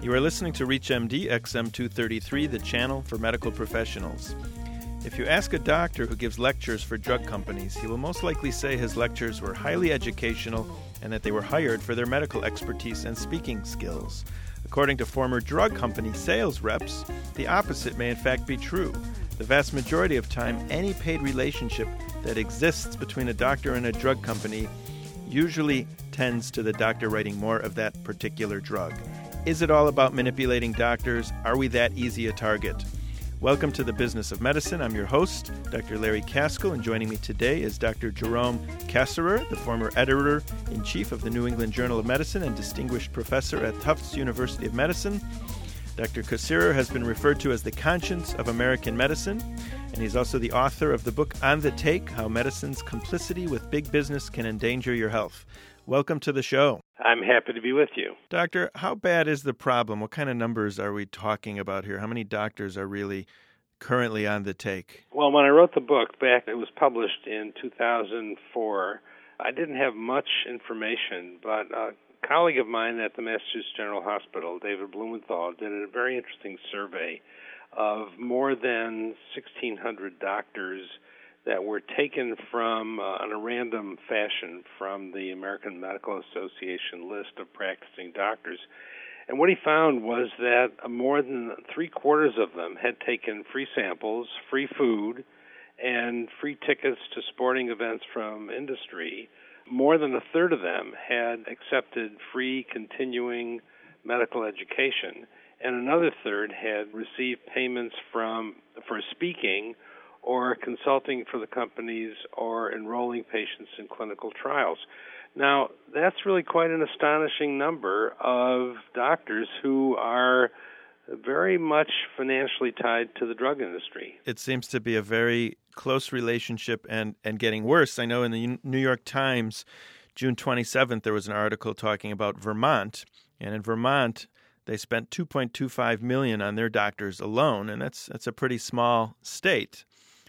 You are listening to ReachMD XM233, the channel for medical professionals. If you ask a doctor who gives lectures for drug companies, he will most likely say his lectures were highly educational and that they were hired for their medical expertise and speaking skills. According to former drug company sales reps, the opposite may in fact be true. The vast majority of time, any paid relationship that exists between a doctor and a drug company usually tends to the doctor writing more of that particular drug. Is it all about manipulating doctors? Are we that easy a target? Welcome to the Business of Medicine. I'm your host, Dr. Larry Kaskel, and joining me today is Dr. Jerome Kassirer, the former editor in chief of the New England Journal of Medicine and distinguished professor at Tufts University of Medicine. Dr. Kassirer has been referred to as the conscience of American medicine, and he's also the author of the book On the Take How Medicine's Complicity with Big Business Can Endanger Your Health. Welcome to the show. I'm happy to be with you. Doctor, how bad is the problem? What kind of numbers are we talking about here? How many doctors are really currently on the take? Well, when I wrote the book back, it was published in 2004. I didn't have much information, but a colleague of mine at the Massachusetts General Hospital, David Blumenthal, did a very interesting survey of more than 1,600 doctors that were taken from uh, in a random fashion from the American Medical Association list of practicing doctors. And what he found was that more than three quarters of them had taken free samples, free food, and free tickets to sporting events from industry. More than a third of them had accepted free continuing medical education, and another third had received payments from for speaking or consulting for the companies or enrolling patients in clinical trials. Now, that's really quite an astonishing number of doctors who are very much financially tied to the drug industry. It seems to be a very close relationship and, and getting worse. I know in the New York Times, June 27th, there was an article talking about Vermont. And in Vermont, they spent 2.25 million on their doctors alone, and that's that's a pretty small state.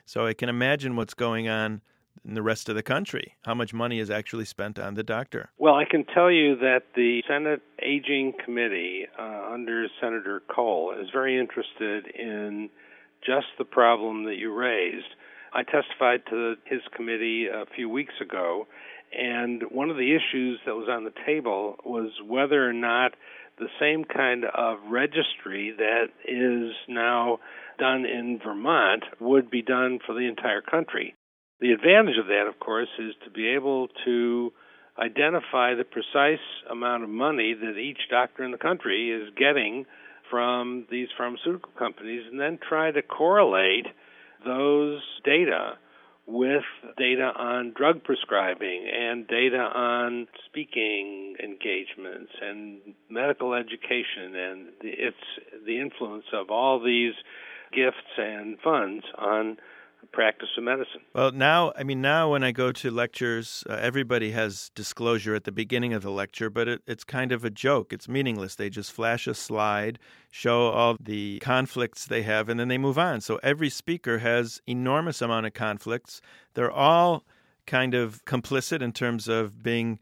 So I can imagine what's going on in the rest of the country. How much money is actually spent on the doctor? Well, I can tell you that the Senate Aging Committee uh, under Senator Kohl is very interested in just the problem that you raised. I testified to his committee a few weeks ago, and one of the issues that was on the table was whether or not the same kind of registry that is now done in Vermont would be done for the entire country. The advantage of that, of course, is to be able to identify the precise amount of money that each doctor in the country is getting from these pharmaceutical companies and then try to correlate those data with data on drug prescribing and data on speaking engagements and medical education and it's the influence of all these gifts and funds on practice of medicine. Well, now, I mean, now when I go to lectures, uh, everybody has disclosure at the beginning of the lecture, but it, it's kind of a joke. It's meaningless. They just flash a slide, show all the conflicts they have, and then they move on. So every speaker has enormous amount of conflicts. They're all kind of complicit in terms of being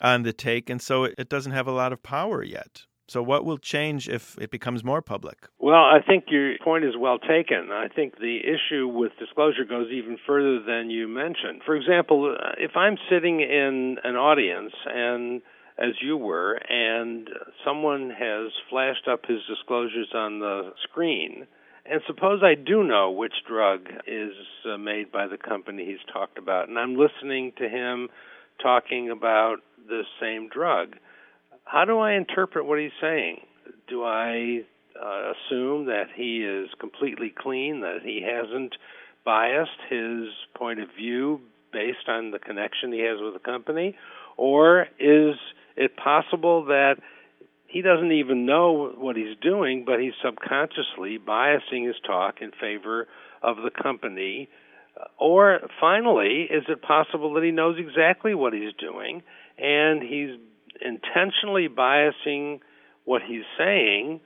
on the take, and so it doesn't have a lot of power yet. So, what will change if it becomes more public? Well, I think your point is well taken. I think the issue with disclosure goes even further than you mentioned. For example, if I'm sitting in an audience and as you were, and someone has flashed up his disclosures on the screen, and suppose I do know which drug is uh, made by the company he's talked about, and I'm listening to him talking about the same drug how do I interpret what he's saying? Do I uh, assume that he is completely clean, that he hasn't biased his point of view based on the connection he has with the company? Or is it possible that he doesn't even know what he's doing, but he's subconsciously biasing his talk in favor of the company? Or finally, is it possible that he knows exactly what he's doing and he's intentionally biasing what he's saying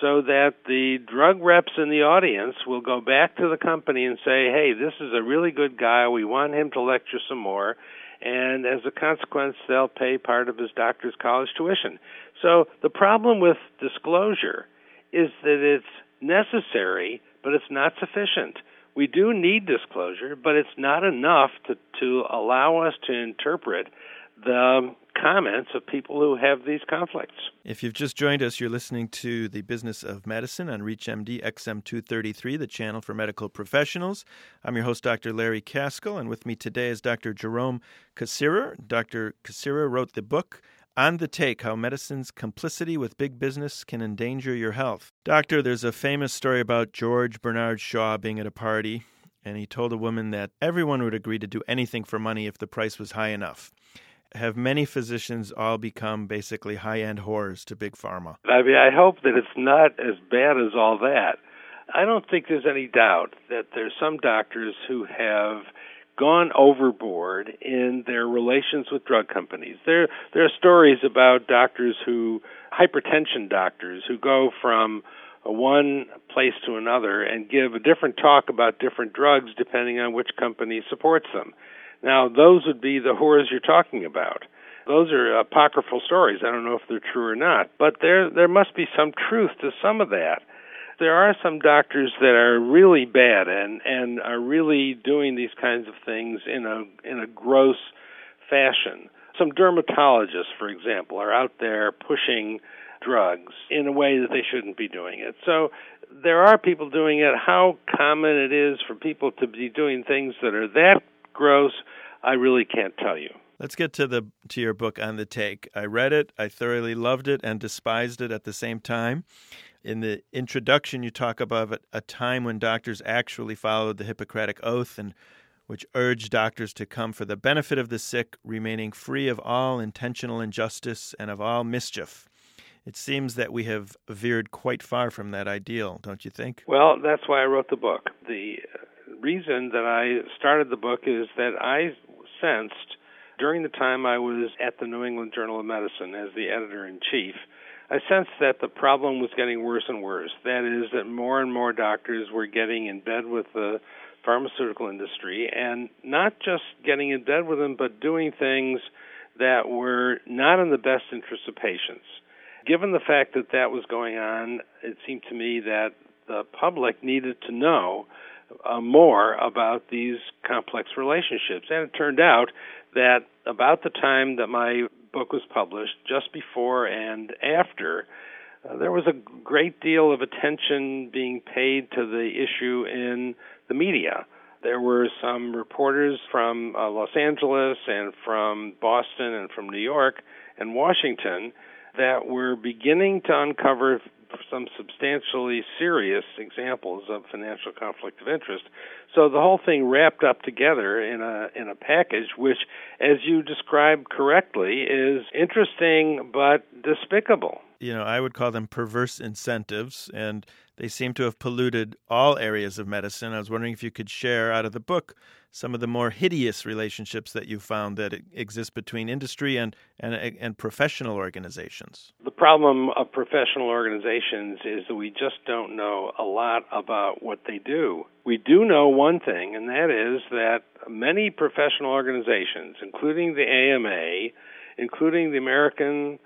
so that the drug reps in the audience will go back to the company and say, hey, this is a really good guy. We want him to lecture some more. and as a consequence, they'll pay part of his doctor's college tuition. So the problem with disclosure is that it's necessary, but it's not sufficient. We do need disclosure, but it's not enough to, to allow us to interpret the comments of people who have these conflicts. If you've just joined us, you're listening to The Business of Medicine on ReachMD XM233, the channel for medical professionals. I'm your host, Dr. Larry Kaskel, and with me today is Dr. Jerome Kassirer. Dr. Kassirer wrote the book on the Take How Medicine's Complicity with Big Business Can Endanger Your Health. Doctor, there's a famous story about George Bernard Shaw being at a party, and he told a woman that everyone would agree to do anything for money if the price was high enough have many physicians all become basically high end whores to big pharma? I mean, I hope that it's not as bad as all that. I don't think there's any doubt that there's some doctors who have gone overboard in their relations with drug companies. There there are stories about doctors who hypertension doctors who go from one place to another and give a different talk about different drugs depending on which company supports them. Now, those would be the whores you're talking about. Those are apocryphal stories. I don't know if they're true or not, but there there must be some truth to some of that. There are some doctors that are really bad and and are really doing these kinds of things in a in a gross fashion. Some dermatologists, for example, are out there pushing drugs in a way that they shouldn't be doing it. So there are people doing it. How common it is for people to be doing things that are that gross, I really can't tell you. Let's get to the to your book on the take. I read it, I thoroughly loved it and despised it at the same time. In the introduction you talk about a time when doctors actually followed the Hippocratic oath and which urged doctors to come for the benefit of the sick, remaining free of all intentional injustice and of all mischief. It seems that we have veered quite far from that ideal, don't you think? Well, that's why I wrote the book. The uh, reason that I started the book is that I sensed during the time I was at the New England Journal of Medicine as the editor in chief, I sensed that the problem was getting worse and worse. That is, that more and more doctors were getting in bed with the pharmaceutical industry and not just getting in bed with them, but doing things that were not in the best interest of patients. Given the fact that that was going on, it seemed to me that the public needed to know uh, more about these complex relationships. And it turned out that about the time that my book was published, just before and after, uh, there was a great deal of attention being paid to the issue in the media. There were some reporters from uh, Los Angeles and from Boston and from New York and Washington that were beginning to uncover some substantially serious examples of financial conflict of interest. So the whole thing wrapped up together in a in a package which as you described correctly is interesting but despicable. You know, I would call them perverse incentives and they seem to have polluted all areas of medicine. I was wondering if you could share out of the book some of the more hideous relationships that you found that exist between industry and, and, and professional organizations. The problem of professional organizations is that we just don't know a lot about what they do. We do know one thing, and that is that many professional organizations, including the AMA, including the American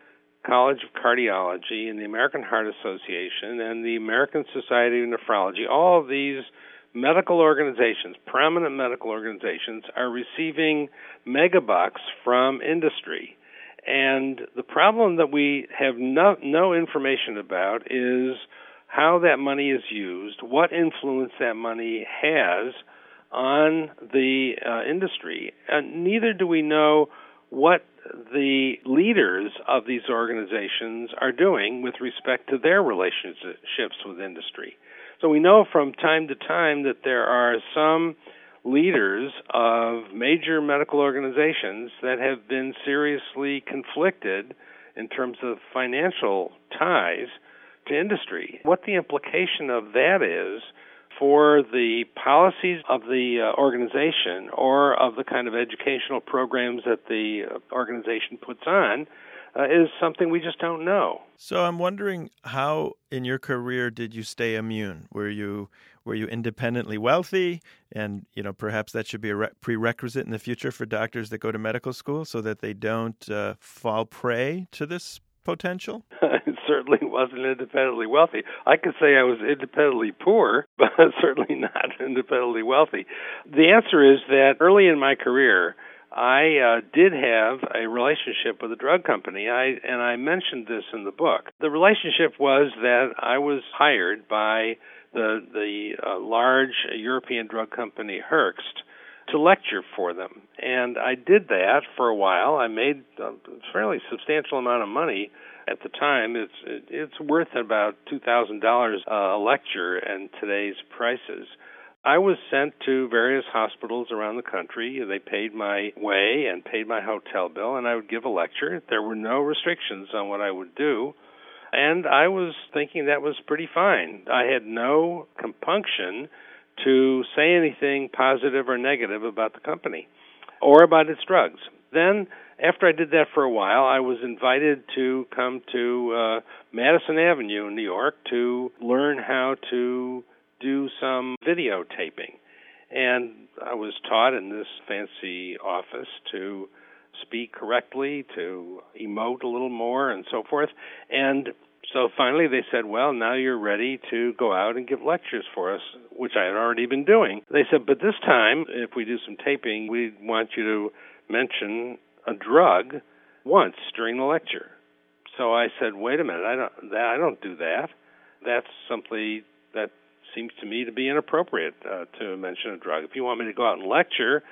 College of Cardiology and the American Heart Association and the American Society of Nephrology, all of these medical organizations, prominent medical organizations, are receiving megabucks from industry. And the problem that we have no, no information about is how that money is used, what influence that money has on the uh, industry. And neither do we know what the leaders of these organizations are doing with respect to their relationships with industry. So we know from time to time that there are some leaders of major medical organizations that have been seriously conflicted in terms of financial ties to industry. What the implication of that is for the policies of the uh, organization or of the kind of educational programs that the uh, organization puts on uh, is something we just don't know. So I'm wondering how in your career did you stay immune? Were you were you independently wealthy? And, you know, perhaps that should be a re- prerequisite in the future for doctors that go to medical school so that they don't uh, fall prey to this potential? certainly wasn't independently wealthy. I could say I was independently poor, but certainly not independently wealthy. The answer is that early in my career, I uh, did have a relationship with a drug company. I and I mentioned this in the book. The relationship was that I was hired by the the uh, large European drug company Hoechst to lecture for them. And I did that for a while. I made a fairly substantial amount of money at the time. It's it's worth about two thousand dollars a lecture in today's prices. I was sent to various hospitals around the country. They paid my way and paid my hotel bill, and I would give a lecture. There were no restrictions on what I would do. And I was thinking that was pretty fine. I had no compunction to say anything positive or negative about the company or about its drugs. Then, after I did that for a while, I was invited to come to uh, Madison Avenue in New York to learn how to do some videotaping. And I was taught in this fancy office to speak correctly, to emote a little more, and so forth. And so finally they said, Well, now you're ready to go out and give lectures for us, which I had already been doing. They said, But this time, if we do some taping, we want you to mention a drug once during the lecture. So I said, Wait a minute, I don't I don't do that. That's simply seems to me to be inappropriate uh, to mention a drug. If you want me to go out and lecture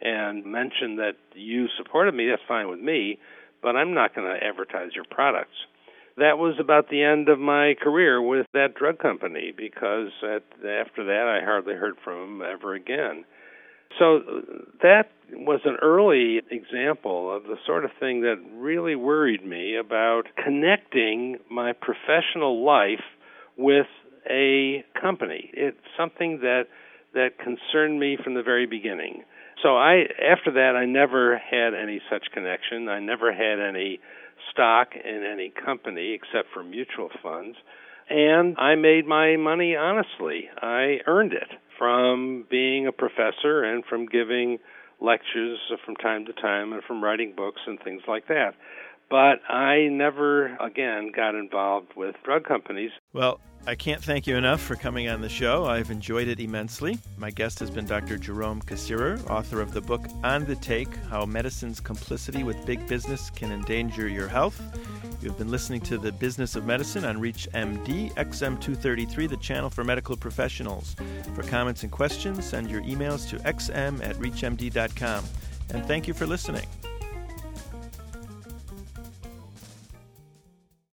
and mention that you supported me, that's fine with me, but I'm not going to advertise your products that was about the end of my career with that drug company because at, after that I hardly heard from them ever again. So that was an early example of the sort of thing that really worried me about connecting my professional life with a company. It's something that that concerned me from the very beginning. So I after that I never had any such connection. I never had any stock in any company except for mutual funds. And I made my money honestly. I earned it from being a professor and from giving lectures from time to time and from writing books and things like that. But I never again got involved with drug companies. Well, I can't thank you enough for coming on the show. I've enjoyed it immensely. My guest has been Dr. Jerome Kassirer, author of the book On the Take How Medicine's Complicity with Big Business Can Endanger Your Health. You've been listening to The Business of Medicine on ReachMD, XM233, the channel for medical professionals. For comments and questions, send your emails to xm at reachmd.com. And thank you for listening.